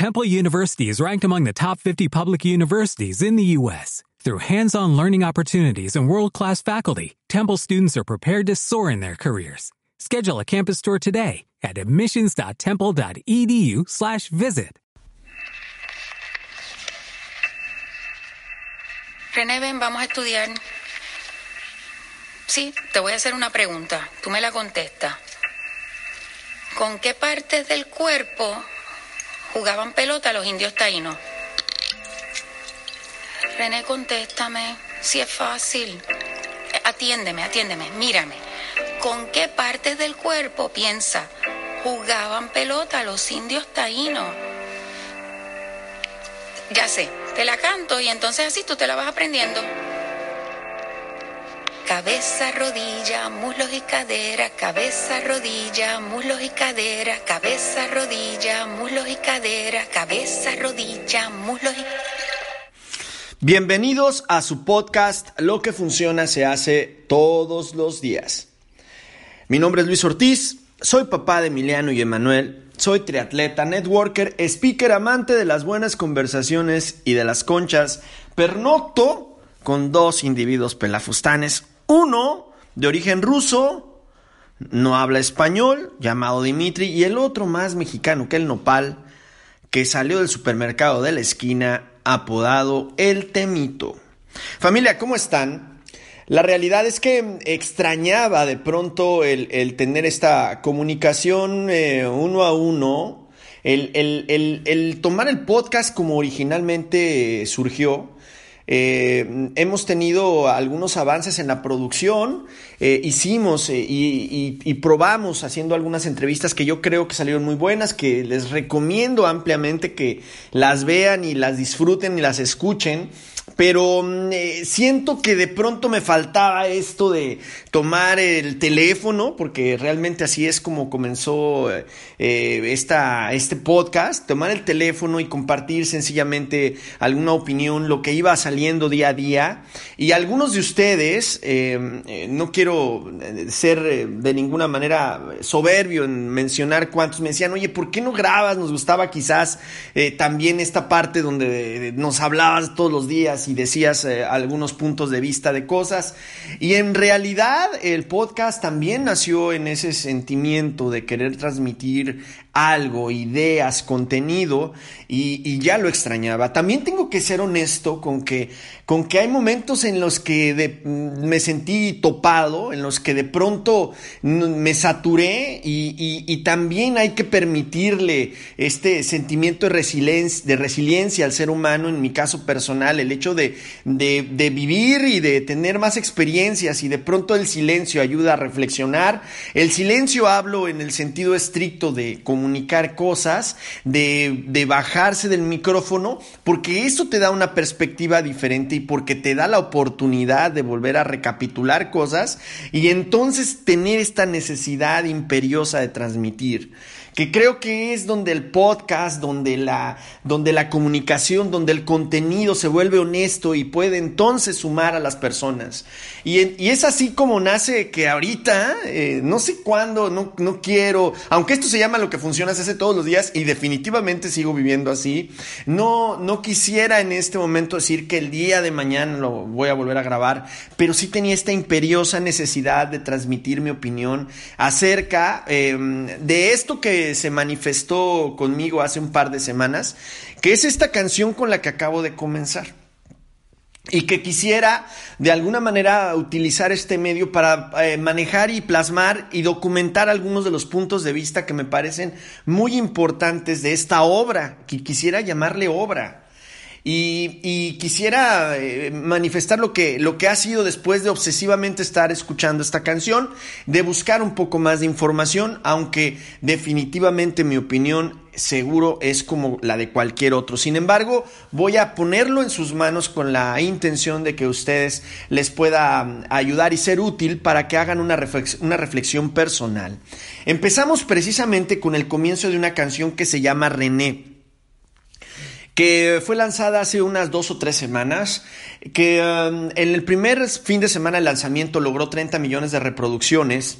Temple University is ranked among the top 50 public universities in the U.S. Through hands-on learning opportunities and world-class faculty, Temple students are prepared to soar in their careers. Schedule a campus tour today at admissions.temple.edu/visit. René, ven, vamos a estudiar. Sí, te voy a hacer una pregunta. Tú me la contestas. ¿Con qué partes del cuerpo jugaban pelota los indios taínos? René, contéstame. Si es fácil. Atiéndeme, atiéndeme, mírame. ¿Con qué partes del cuerpo, piensa, jugaban pelota los indios taínos? Ya sé, te la canto y entonces así tú te la vas aprendiendo. Cabeza, rodilla, muslos y cadera, cabeza, rodilla, muslos y cadera, cabeza, rodilla, muslos y cadera, cabeza, rodilla, muslos y Bienvenidos a su podcast Lo que funciona se hace todos los días. Mi nombre es Luis Ortiz, soy papá de Emiliano y Emanuel, soy triatleta, networker, speaker, amante de las buenas conversaciones y de las conchas, pernocto con dos individuos pelafustanes, uno de origen ruso, no habla español, llamado Dimitri, y el otro más mexicano que el nopal, que salió del supermercado de la esquina apodado El Temito. Familia, ¿cómo están? La realidad es que extrañaba de pronto el, tener esta comunicación eh, uno a uno, el, el, tomar el podcast como originalmente surgió. Eh, hemos tenido algunos avances en la producción, eh, hicimos eh, y, y, probamos haciendo algunas entrevistas que yo creo que salieron muy buenas, que les recomiendo ampliamente que las vean y las disfruten y las escuchen pero mm, eh, siento que de pronto me faltaba esto de tomar el teléfono, porque realmente así es como comenzó eh, esta, este podcast, tomar el teléfono y compartir sencillamente alguna opinión, lo que iba saliendo día a día. Y algunos de ustedes, eh, no quiero ser de ninguna manera soberbio en mencionar cuántos me decían, oye, ¿por qué no grabas? Nos gustaba quizás también esta parte donde nos hablabas todos los días y decías eh, algunos puntos de vista de cosas. Y en realidad el podcast también nació en ese sentimiento de querer transmitir algo, ideas, contenido, y, ya lo extrañaba. También tengo que ser honesto con que, con que hay momentos en los que mm, me sentí topado, en los que de pronto me saturé, y, también hay que permitirle este sentimiento de resiliencia, de resiliencia al ser humano, en mi caso personal, el hecho de, de vivir y de tener más experiencias, y de pronto el silencio ayuda a reflexionar. El silencio hablo en el sentido estricto de comunicar cosas, de, de, bajarse del micrófono, porque eso te da una perspectiva diferente y porque te da la oportunidad de volver a recapitular cosas y entonces tener esta necesidad imperiosa de transmitir que creo que es donde el podcast, donde la, donde la comunicación, donde el contenido se vuelve honesto y puede entonces sumar a las personas. Y, y es así como nace que ahorita, eh, no sé cuándo, no, no quiero, aunque esto se llama lo que funciona, se hace todos los días y definitivamente sigo viviendo así, no, no quisiera en este momento decir que el día de mañana lo voy a volver a grabar, pero sí tenía esta imperiosa necesidad de transmitir mi opinión acerca em, de esto que se manifestó conmigo hace un par de semanas, que es esta canción con la que acabo de comenzar. Y que quisiera de alguna manera utilizar este medio para eh, manejar y plasmar y documentar algunos de los puntos de vista que me parecen muy importantes de esta obra, que quisiera llamarle obra. Y, quisiera eh, manifestar lo que, lo que ha sido después de obsesivamente estar escuchando esta canción, de buscar un poco más de información, aunque definitivamente mi opinión seguro es como la de cualquier otro. Sin embargo, voy a ponerlo en sus manos con la intención de que ustedes les pueda mm, ayudar y ser útil para que hagan una, una reflexión personal. Empezamos precisamente con el comienzo de una canción que se llama René que fue lanzada hace unas dos o tres semanas, que um, en el primer fin de semana de lanzamiento logró 30 millones de reproducciones,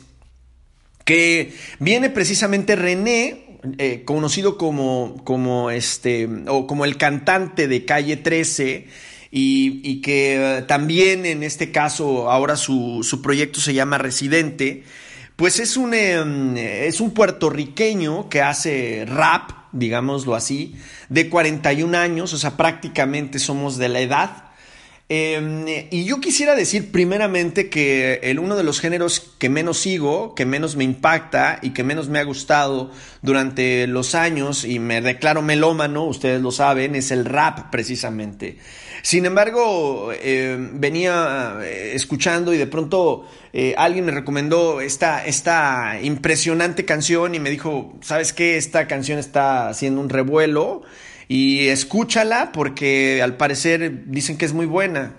que viene precisamente René eh, conocido como, como, este, o como el cantante de Calle 13, y, que eh, también en este caso ahora su, su proyecto se llama Residente, pues es un, em, es un puertorriqueño que hace rap, digámoslo así, de 41 años, o sea, prácticamente somos de la edad. Em, y yo quisiera decir primeramente que el, uno de los géneros que menos sigo, que menos me impacta y que menos me ha gustado durante los años, y me declaro melómano, ustedes lo saben, es el rap precisamente. Sin embargo, eh, venía eh, escuchando y de pronto eh, alguien me recomendó esta, esta impresionante canción y me dijo, ¿sabes qué? Esta canción está haciendo un revuelo y escúchala porque al parecer dicen que es muy buena.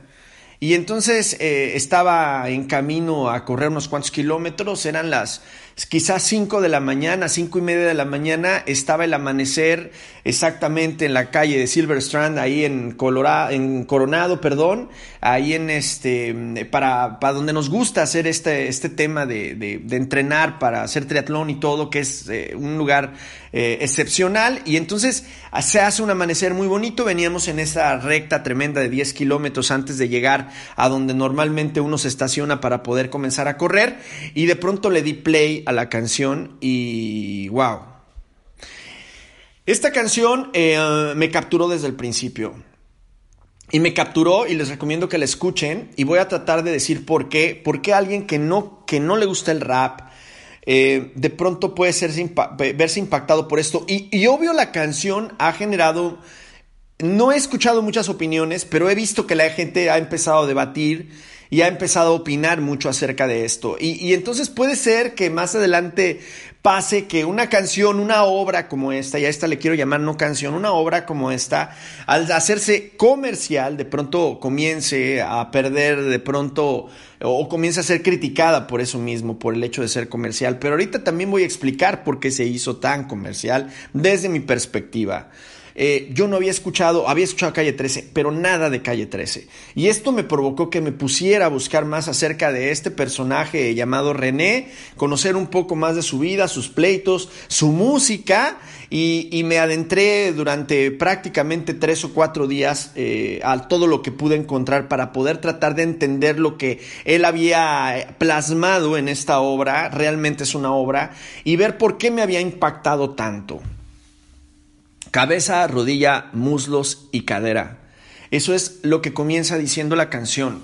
Y entonces estaba en camino a correr unos cuantos kilómetros, eran las quizás 5 de la mañana, cinco y media de la mañana, estaba el amanecer exactamente en la calle de Silver Strand, ahí en, Colorado, en Coronado, perdón, ahí en este, para, para donde nos gusta hacer este, este tema de, de, entrenar para hacer triatlón y todo, que es eh, un lugar eh, excepcional. Y entonces se hace un amanecer muy bonito, veníamos en esa recta tremenda de 10 kilómetros antes de llegar a donde normalmente uno se estaciona para poder comenzar a correr, y de pronto le di play a la canción y wow. Esta canción eh, me capturó desde el principio. Y me capturó y les recomiendo que la escuchen y voy a tratar de decir por qué. Por qué alguien que no, que no le gusta el rap eh, de pronto puede verse impactado por esto. Y obvio la canción ha generado... No he escuchado muchas opiniones, pero he visto que la gente ha empezado a debatir y ha empezado a opinar mucho acerca de esto. Y, entonces puede ser que más adelante pase que una canción, una obra como esta, y a esta le quiero llamar no canción, una obra como esta, al hacerse comercial, de pronto comience a perder, de pronto, o comience a ser criticada por eso mismo, por el hecho de ser comercial. Pero ahorita también voy a explicar por qué se hizo tan comercial desde mi perspectiva. Eh, yo no había escuchado, había escuchado Calle 13, pero nada de Calle 13. Y esto me provocó que me pusiera a buscar más acerca de este personaje llamado René, conocer un poco más de su vida, sus pleitos, su música, y, me adentré durante prácticamente tres o cuatro días eh, a todo lo que pude encontrar para poder tratar de entender lo que él había plasmado en esta obra, realmente es una obra, y ver por qué me había impactado tanto. Cabeza, rodilla, muslos y cadera. Eso es lo que comienza diciendo la canción.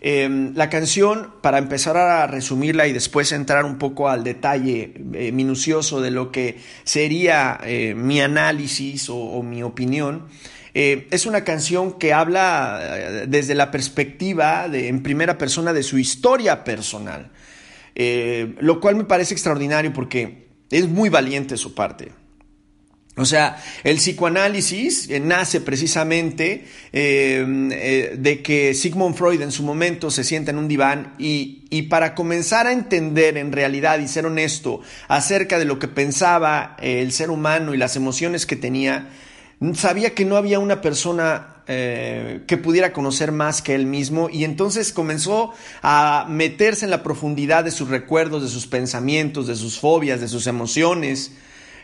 Em, la canción, para empezar a resumirla y después entrar un poco al detalle eh, minucioso de lo que sería eh, mi análisis o, mi opinión, eh, es una canción que habla desde la perspectiva en primera persona de su historia personal, lo cual me parece extraordinario porque es muy valiente su parte. O sea, el psicoanálisis eh, nace precisamente em, eh, de que Sigmund Freud en su momento se sienta en un diván y, y, para comenzar a entender en realidad y ser honesto acerca de lo que pensaba eh, el ser humano y las emociones que tenía, sabía que no había una persona que pudiera conocer más que él mismo y entonces comenzó a meterse en la profundidad de sus recuerdos, de sus pensamientos, de sus fobias, de sus emociones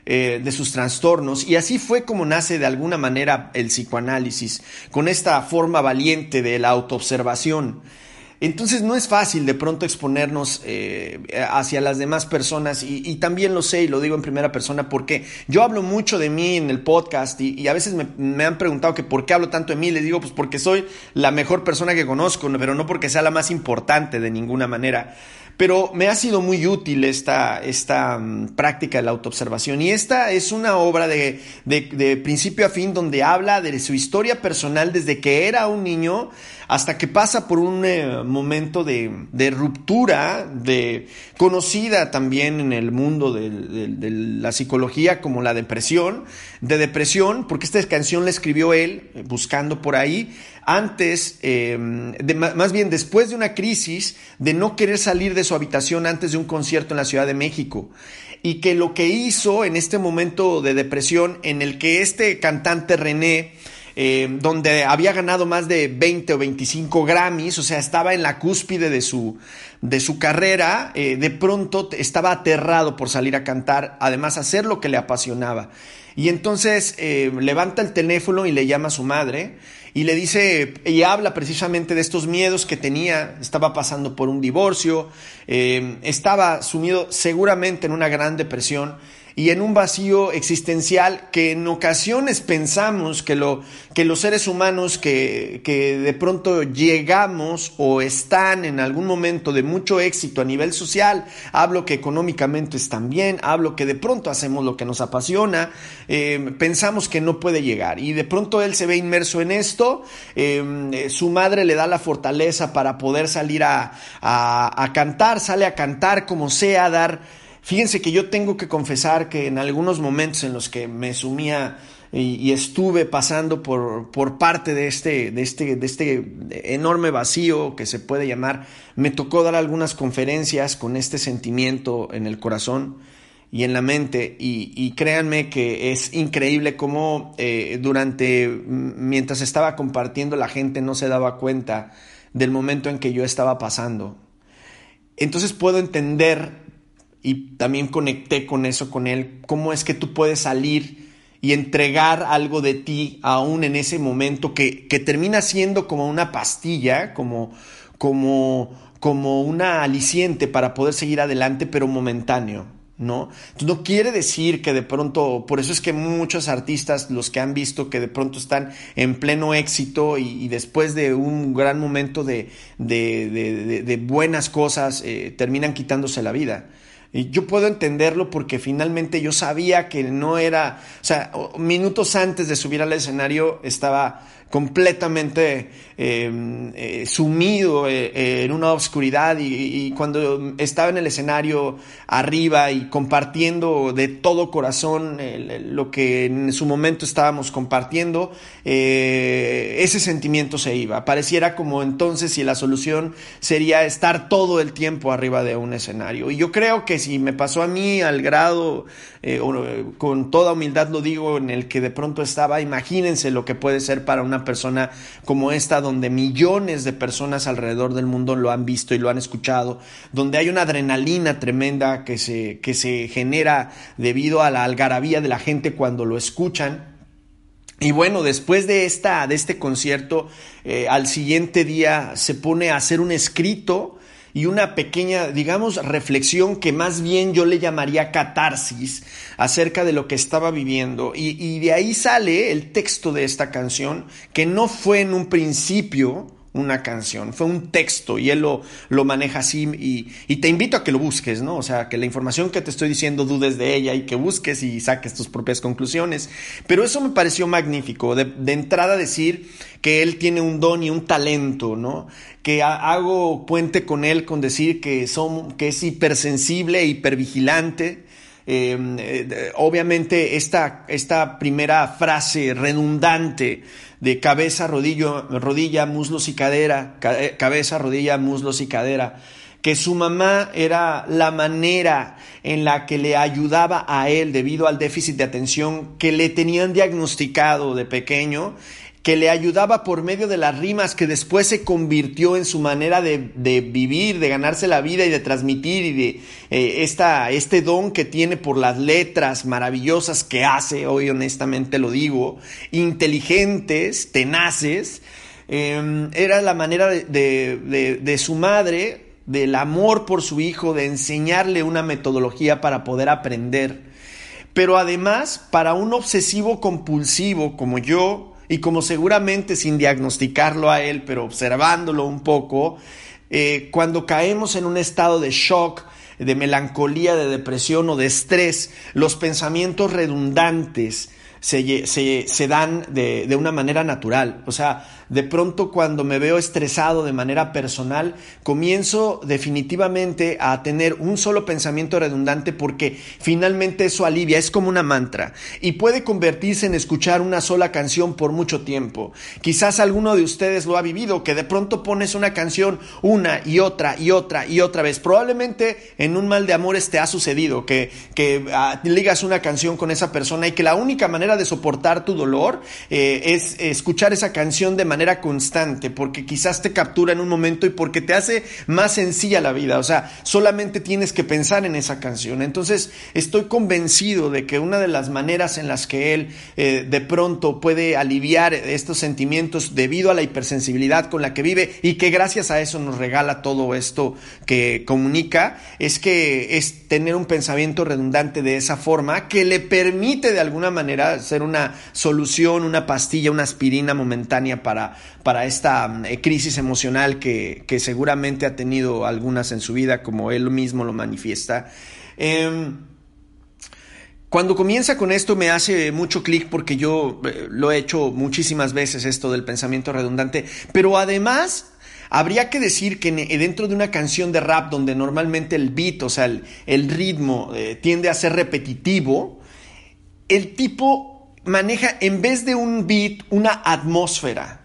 eh, de sus trastornos y así fue como nace de alguna manera el psicoanálisis, con esta forma valiente de la autoobservación. Entonces no es fácil de pronto exponernos eh, hacia las demás personas y, también lo sé y lo digo en primera persona porque yo hablo mucho de mí en el podcast y, a veces me, me, han preguntado que por qué hablo tanto de mí. Le digo pues porque soy la mejor persona que conozco, pero no porque sea la más importante de ninguna manera. Pero me ha sido muy útil esta, esta mm, práctica de la autoobservación. Y esta es una obra de, de, principio a fin donde habla de su historia personal desde que era un niño hasta que pasa por un eh, momento de, de, ruptura, de, conocida también en el mundo de, de, la psicología como la depresión, de depresión, porque esta canción la escribió él eh, buscando por ahí, antes, em, más bien después de una crisis de no querer salir de su habitación antes de un concierto en la Ciudad de México. Y que lo que hizo en este momento de depresión en el que este cantante René eh, donde había ganado más de 20 o 25 Grammys, o sea, estaba en la cúspide de su, de su carrera, eh, de pronto estaba aterrado por salir a cantar, además hacer lo que le apasionaba. Y entonces eh, levanta el teléfono y le llama a su madre y le dice, y habla precisamente de estos miedos que tenía, estaba pasando por un divorcio, estaba sumido seguramente en una gran depresión y en un vacío existencial que en ocasiones pensamos que, lo, que los seres humanos que, que, de pronto llegamos o están en algún momento de mucho éxito a nivel social, hablo que económicamente están bien, hablo que de pronto hacemos lo que nos apasiona, eh, pensamos que no puede llegar y de pronto él se ve inmerso en esto, eh, su madre le da la fortaleza para poder salir a, a, a cantar, sale a cantar como sea, a dar Fíjense que yo tengo que confesar que en algunos momentos en los que me sumía y, estuve pasando por, por parte de este, de, este, de este enorme vacío que se puede llamar, me tocó dar algunas conferencias con este sentimiento en el corazón y en la mente. Y, créanme que es increíble cómo eh, durante mientras estaba compartiendo la gente no se daba cuenta del momento en que yo estaba pasando. Entonces puedo entender y también conecté con eso con él, cómo es que tú puedes salir y entregar algo de ti aún en ese momento que, que termina siendo como una pastilla, como, como, como una aliciente para poder seguir adelante, pero momentáneo. ¿no? no quiere decir que de pronto, por eso es que muchos artistas, los que han visto que de pronto están en pleno éxito y, después de un gran momento de, de, de, buenas cosas, eh, terminan quitándose la vida. Y yo puedo entenderlo porque finalmente yo sabía que no era, o sea, minutos antes de subir al escenario estaba completamente em, eh, sumido eh, en una oscuridad y, cuando estaba en el escenario arriba y compartiendo de todo corazón lo que en su momento estábamos compartiendo, eh, ese sentimiento se iba. Pareciera como entonces si la solución sería estar todo el tiempo arriba de un escenario. Y yo creo que si me pasó a mí al grado, con toda humildad lo digo, en el que de pronto estaba, imagínense lo que puede ser para una persona como esta, donde millones de personas alrededor del mundo lo han visto y lo han escuchado, donde hay una adrenalina tremenda que se, que se genera debido a la algarabía de la gente cuando lo escuchan. Y bueno, después de, esta, de este concierto, eh, al siguiente día se pone a hacer un escrito y una pequeña, digamos, reflexión que más bien yo le llamaría catarsis acerca de lo que estaba viviendo. Y, de ahí sale el texto de esta canción, que no fue en un principio una canción, fue un texto y él lo, lo maneja así y, y, te invito a que lo busques, ¿no? O sea, que la información que te estoy diciendo dudes de ella y que busques y saques tus propias conclusiones. Pero eso me pareció magnífico, de, de entrada decir que él tiene un don y un talento, ¿no? Que hago puente con él con decir que, son, que es hipersensible, hipervigilante, em, eh, obviamente esta, esta primera frase redundante de cabeza, rodillo, rodilla, muslos y cadera, eh, cabeza, rodilla, muslos y cadera, que su mamá era la manera en la que le ayudaba a él debido al déficit de atención que le tenían diagnosticado de pequeño que le ayudaba por medio de las rimas, que después se convirtió en su manera de, vivir, de ganarse la vida y de transmitir y de eh, este don que tiene por las letras maravillosas que hace, hoy honestamente lo digo, inteligentes, tenaces, em, era la manera de, de su madre, del amor por su hijo, de enseñarle una metodología para poder aprender. Pero además, para un obsesivo compulsivo como yo, y como seguramente sin diagnosticarlo a él, pero observándolo un poco, eh, cuando caemos en un estado de shock, de melancolía, de depresión o de estrés, los pensamientos redundantes se, se, dan de, de, una manera natural. O sea, de pronto cuando me veo estresado de manera personal, comienzo definitivamente a tener un solo pensamiento redundante porque finalmente eso alivia, es como una mantra y puede convertirse en escuchar una sola canción por mucho tiempo. Quizás alguno de ustedes lo ha vivido, que de pronto pones una canción una y otra y otra y otra vez. Probablemente en un mal de amores te ha sucedido que, que ah, ligas una canción con esa persona y que la única manera de soportar tu dolor eh, es escuchar esa canción de manera constante, porque quizás te captura en un momento y porque te hace más sencilla la vida. O sea, solamente tienes que pensar en esa canción. Entonces, estoy convencido de que una de las maneras en las que él eh, de pronto puede aliviar estos sentimientos debido a la hipersensibilidad con la que vive y que gracias a eso nos regala todo esto que comunica, es que es tener un pensamiento redundante de esa forma que le permite de alguna manera ser una solución, una pastilla, una aspirina momentánea para, para esta eh, crisis emocional que, seguramente ha tenido algunas en su vida, como él mismo lo manifiesta. Em, cuando comienza con esto me hace mucho clic porque yo eh, lo he hecho muchísimas veces esto del pensamiento redundante, pero además Habría que decir que dentro de una canción de rap donde normalmente el beat, o sea, el, ritmo eh, tiende a ser repetitivo, el tipo maneja en vez de un beat una atmósfera.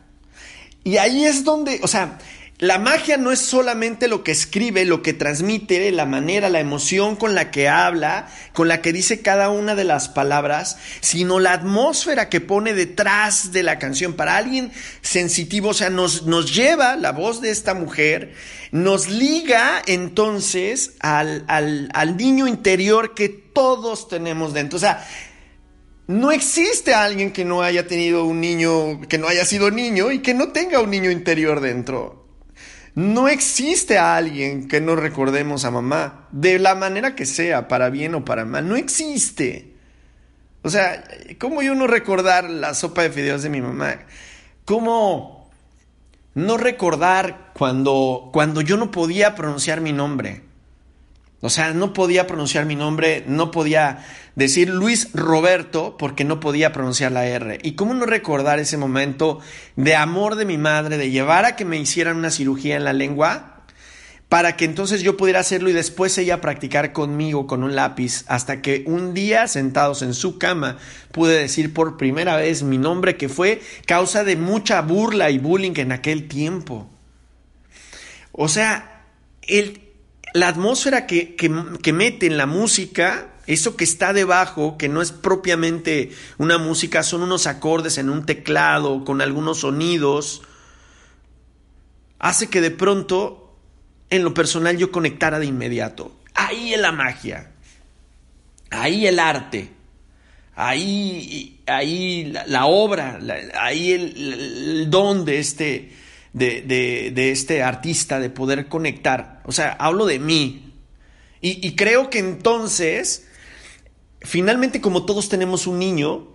Y ahí es donde, o sea, la magia no es solamente lo que escribe, lo que transmite, la manera, la emoción con la que habla, con la que dice cada una de las palabras, sino la atmósfera que pone detrás de la canción. Para alguien sensitivo, o sea, nos, nos lleva la voz de esta mujer, nos liga entonces al, al, al niño interior que todos tenemos dentro. O sea, no existe alguien que no haya tenido un niño, que no haya sido niño y que no tenga un niño interior dentro. No existe alguien que no recordemos a mamá, de la manera que sea, para bien o para mal. No existe. O sea, ¿cómo yo no recordar la sopa de fideos de mi mamá? ¿Cómo no recordar cuando, cuando yo no podía pronunciar mi nombre? O sea, no podía pronunciar mi nombre, no podía decir Luis Roberto porque no podía pronunciar la R. ¿Y cómo no recordar ese momento de amor de mi madre, de llevar a que me hicieran una cirugía en la lengua? para que entonces yo pudiera hacerlo y después ella practicar conmigo con un lápiz, hasta que un día sentados en su cama pude decir por primera vez mi nombre que fue causa de mucha burla y bullying en aquel tiempo. O sea, el, la atmósfera que, que, mete en la música, eso que está debajo, que no es propiamente una música, son unos acordes en un teclado con algunos sonidos, hace que de pronto, en lo personal, yo conectara de inmediato. Ahí es la magia, ahí el arte, ahí, ahí la, obra, ahí el don de este, de, este artista, de poder conectar. O sea, hablo de mí. Y, y creo que entonces, finalmente como todos tenemos un niño,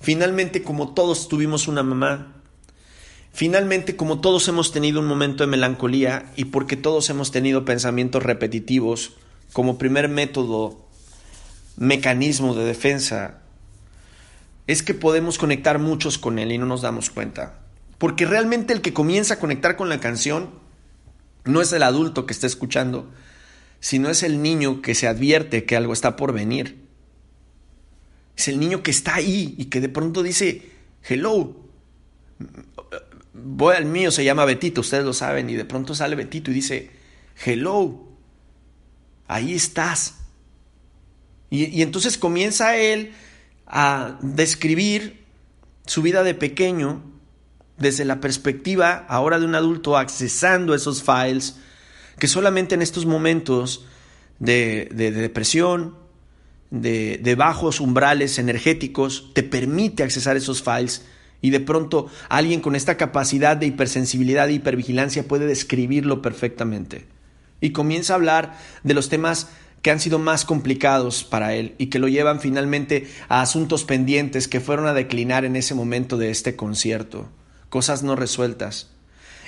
finalmente como todos tuvimos una mamá, Finalmente, como todos hemos tenido un momento de melancolía y porque todos hemos tenido pensamientos repetitivos como primer método, mecanismo de defensa, es que podemos conectar muchos con él y no nos damos cuenta. Porque realmente el que comienza a conectar con la canción no es el adulto que está escuchando, sino es el niño que se advierte que algo está por venir. Es el niño que está ahí y que de pronto dice, hello. Voy al mío, se llama Betito, ustedes lo saben, y de pronto sale Betito y dice, hello, ahí estás. Y, y entonces comienza él a describir su vida de pequeño desde la perspectiva ahora de un adulto accesando esos files que solamente en estos momentos de, depresión, de, bajos umbrales energéticos, te permite accesar esos files y de pronto alguien con esta capacidad de hipersensibilidad e hipervigilancia puede describirlo perfectamente. Y comienza a hablar de los temas que han sido más complicados para él y que lo llevan finalmente a asuntos pendientes que fueron a declinar en ese momento de este concierto cosas no resueltas.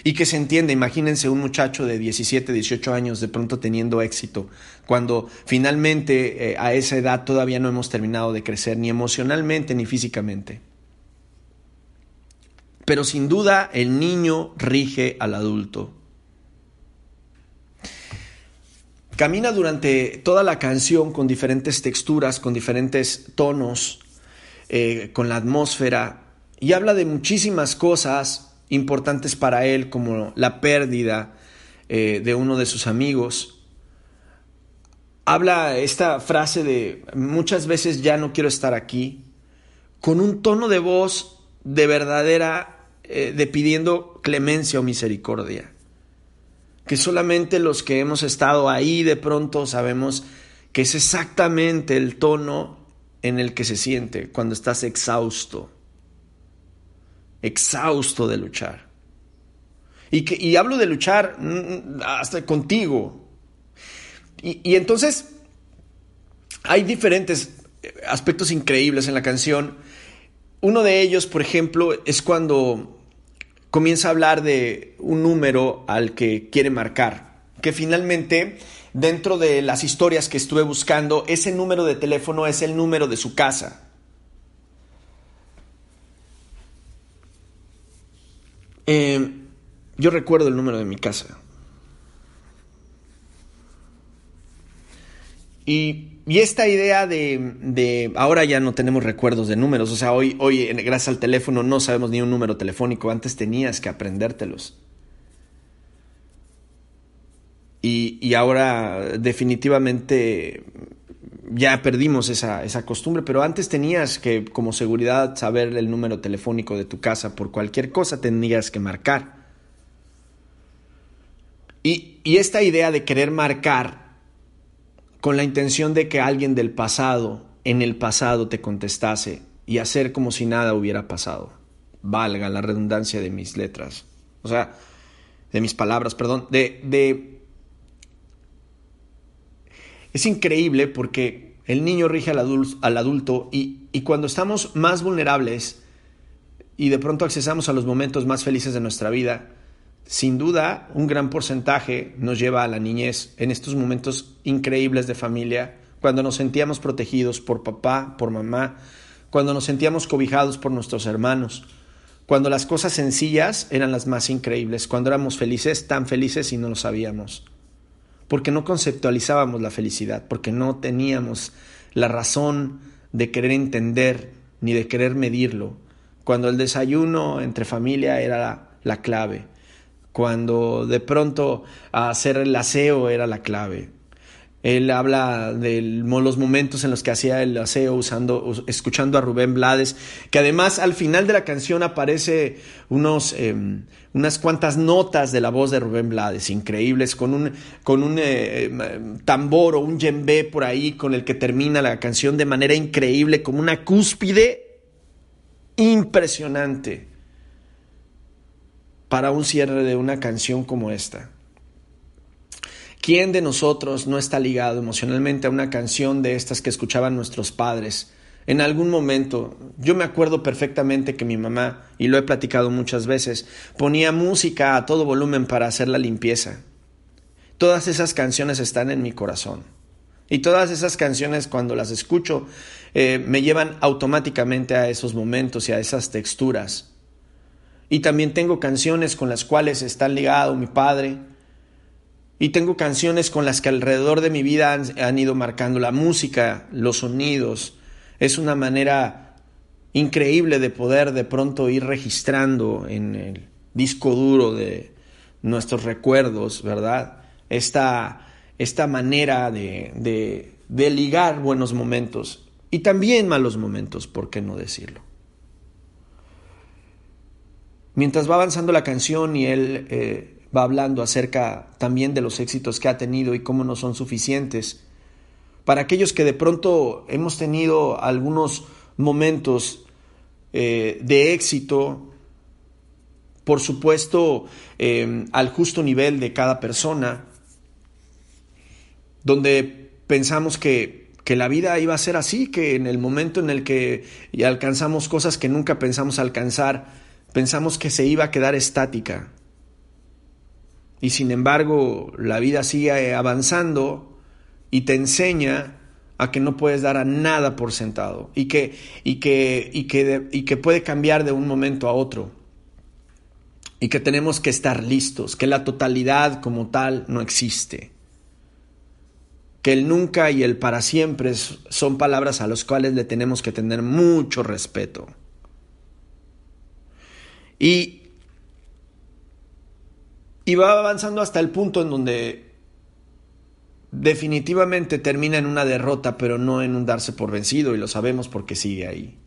Y que se entiende, imagínense un muchacho de 17, 18 años de pronto teniendo éxito, cuando finalmente eh, a esa edad todavía no hemos terminado de crecer, ni emocionalmente ni físicamente. Pero sin duda el niño rige al adulto. Camina durante toda la canción con diferentes texturas, con diferentes tonos, eh, con la atmósfera, y habla de muchísimas cosas importantes para él, como la pérdida eh, de uno de sus amigos. Habla esta frase de muchas veces ya no quiero estar aquí, con un tono de voz de verdadera, eh, de pidiendo clemencia o misericordia. Que solamente los que hemos estado ahí de pronto sabemos que es exactamente el tono en el que se siente cuando estás exhausto, exhausto de luchar. Y, que, y hablo de luchar mm, hasta contigo. Y, y entonces hay diferentes aspectos increíbles en la canción. Uno de ellos, por ejemplo, es cuando comienza a hablar de un número al que quiere marcar, que finalmente dentro de las historias que estuve buscando, ese número de teléfono es el número de su casa. Eh, yo recuerdo el número de mi casa. Y, esta idea de, de, ahora ya no tenemos recuerdos de números, o sea, hoy, hoy gracias al teléfono no sabemos ni un número telefónico, antes tenías que aprendértelos. Y, ahora definitivamente ya perdimos esa, esa, costumbre, pero antes tenías que como seguridad saber el número telefónico de tu casa, por cualquier cosa tenías que marcar. Y, y esta idea de querer marcar con la intención de que alguien del pasado, en el pasado, te contestase y hacer como si nada hubiera pasado, valga la redundancia de mis letras, o sea, de mis palabras, perdón, de, de es increíble porque el niño rige al, adulto, y, y cuando estamos más vulnerables y de pronto accesamos a los momentos más felices de nuestra vida, sin duda un gran porcentaje nos lleva a la niñez en estos momentos increíbles de familia, cuando nos sentíamos protegidos por papá, por mamá, cuando nos sentíamos cobijados por nuestros hermanos, cuando las cosas sencillas eran las más increíbles, cuando éramos felices, tan felices y no lo sabíamos porque no conceptualizábamos la felicidad, porque no teníamos la razón de querer entender ni de querer medirlo. Cuando el desayuno entre familia era la, clave, cuando de pronto hacer el aseo era la clave, él habla de los momentos en los que hacía el aseo usando, escuchando a Rubén Blades, que además al final de la canción aparece unos, em, unas cuantas notas de la voz de Rubén Blades, increíbles, con un, con un eh, em, tambor o un djembe por ahí con el que termina la canción de manera increíble, como una cúspide impresionante para un cierre de una canción como esta. ¿Quién de nosotros no está ligado emocionalmente a una canción de estas que escuchaban nuestros padres? En algún momento, yo me acuerdo perfectamente que mi mamá, y lo he platicado muchas veces, ponía música a todo volumen para hacer la limpieza. Todas esas canciones están en mi corazón. Y todas esas canciones cuando las escucho eh, me llevan automáticamente a esos momentos y a esas texturas. Y también tengo canciones con las cuales está ligado mi padre, y tengo canciones con las que alrededor de mi vida han, ido marcando la música, los sonidos. Es una manera increíble de poder de pronto ir registrando en el disco duro de nuestros recuerdos, ¿verdad? Esta, esta manera de, de, ligar buenos momentos y también malos momentos, ¿por qué no decirlo? Mientras va avanzando la canción y él eh, va hablando acerca también de los éxitos que ha tenido y cómo no son suficientes. Para aquellos que de pronto hemos tenido algunos momentos eh, de éxito, por supuesto, eh, al justo nivel de cada persona, donde pensamos que, que, la vida iba a ser así, que en el momento en el que alcanzamos cosas que nunca pensamos alcanzar, pensamos que se iba a quedar estática. Y sin embargo, la vida sigue avanzando y te enseña a que no puedes dar a nada por sentado y que, y que, y que, y que puede cambiar de un momento a otro y que tenemos que estar listos, que la totalidad como tal no existe, que el nunca y el para siempre son palabras a las cuales le tenemos que tener mucho respeto. Y y va avanzando hasta el punto en donde definitivamente termina en una derrota, pero no en un darse por vencido, y lo sabemos porque sigue ahí.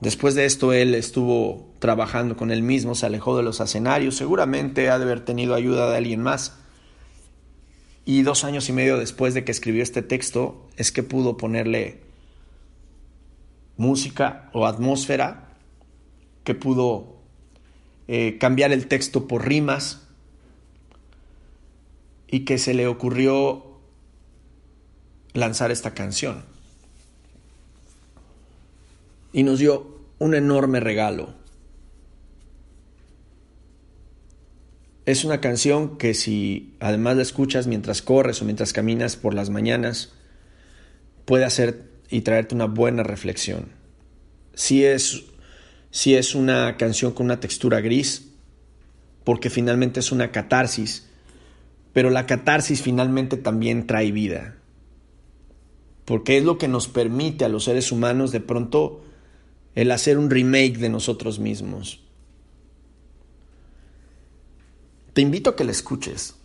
Después de esto él estuvo trabajando con él mismo, se alejó de los escenarios, seguramente ha de haber tenido ayuda de alguien más. Y dos años y medio después de que escribió este texto es que pudo ponerle música o atmósfera, que pudo eh, cambiar el texto por rimas y que se le ocurrió lanzar esta canción. Y nos dio un enorme regalo. Es una canción que si además la escuchas mientras corres o mientras caminas por las mañanas, puede hacer y traerte una buena reflexión. Si es, si es una canción con una textura gris, porque finalmente es una catarsis, pero la catarsis finalmente también trae vida, porque es lo que nos permite a los seres humanos de pronto el hacer un remake de nosotros mismos. Te invito a que la escuches.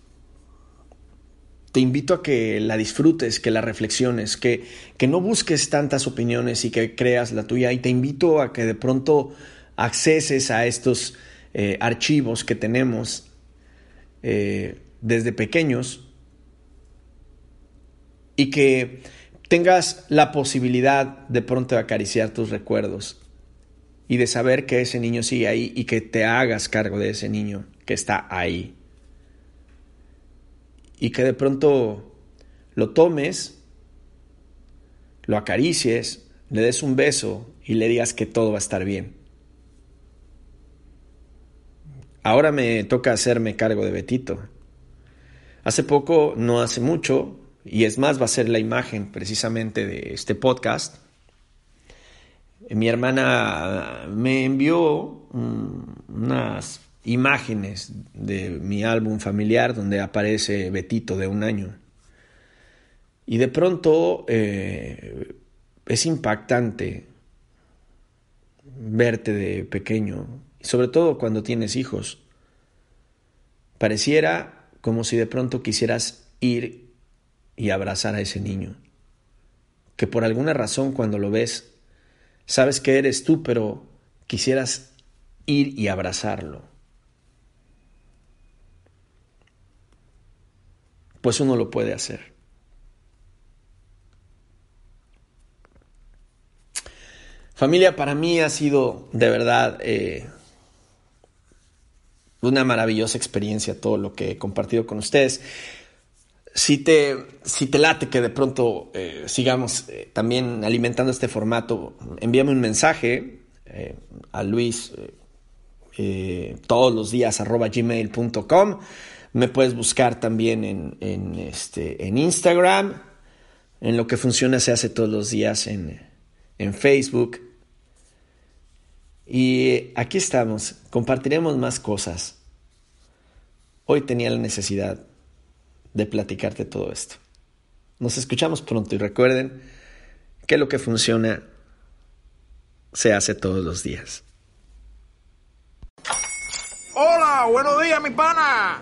Te invito a que la disfrutes, que la reflexiones, que, que no busques tantas opiniones y que creas la tuya. Y te invito a que de pronto acceses a estos eh, archivos que tenemos eh, desde pequeños y que tengas la posibilidad de pronto de acariciar tus recuerdos y de saber que ese niño sigue ahí y que te hagas cargo de ese niño que está ahí. Y que de pronto lo tomes, lo acaricies, le des un beso y le digas que todo va a estar bien. Ahora me toca hacerme cargo de Betito. Hace poco, no hace mucho, y es más, va a ser la imagen precisamente de este podcast, mi hermana me envió unas imágenes de mi álbum familiar donde aparece Betito de un año. Y de pronto eh, es impactante verte de pequeño, sobre todo cuando tienes hijos. Pareciera como si de pronto quisieras ir y abrazar a ese niño, que por alguna razón cuando lo ves, sabes que eres tú, pero quisieras ir y abrazarlo. Pues uno lo puede hacer. Familia, para mí ha sido de verdad eh, una maravillosa experiencia todo lo que he compartido con ustedes. Si te, si te late que de pronto eh, sigamos eh, también alimentando este formato, envíame un mensaje a Luis todos los días arroba gmail.com. Me puedes buscar también en, este, en Instagram. En lo que funciona se hace todos los días en, en Facebook. Y aquí estamos, compartiremos más cosas. Hoy tenía la necesidad de platicarte todo esto. Nos escuchamos pronto y recuerden que lo que funciona se hace todos los días. Hola, buenos días, mi pana.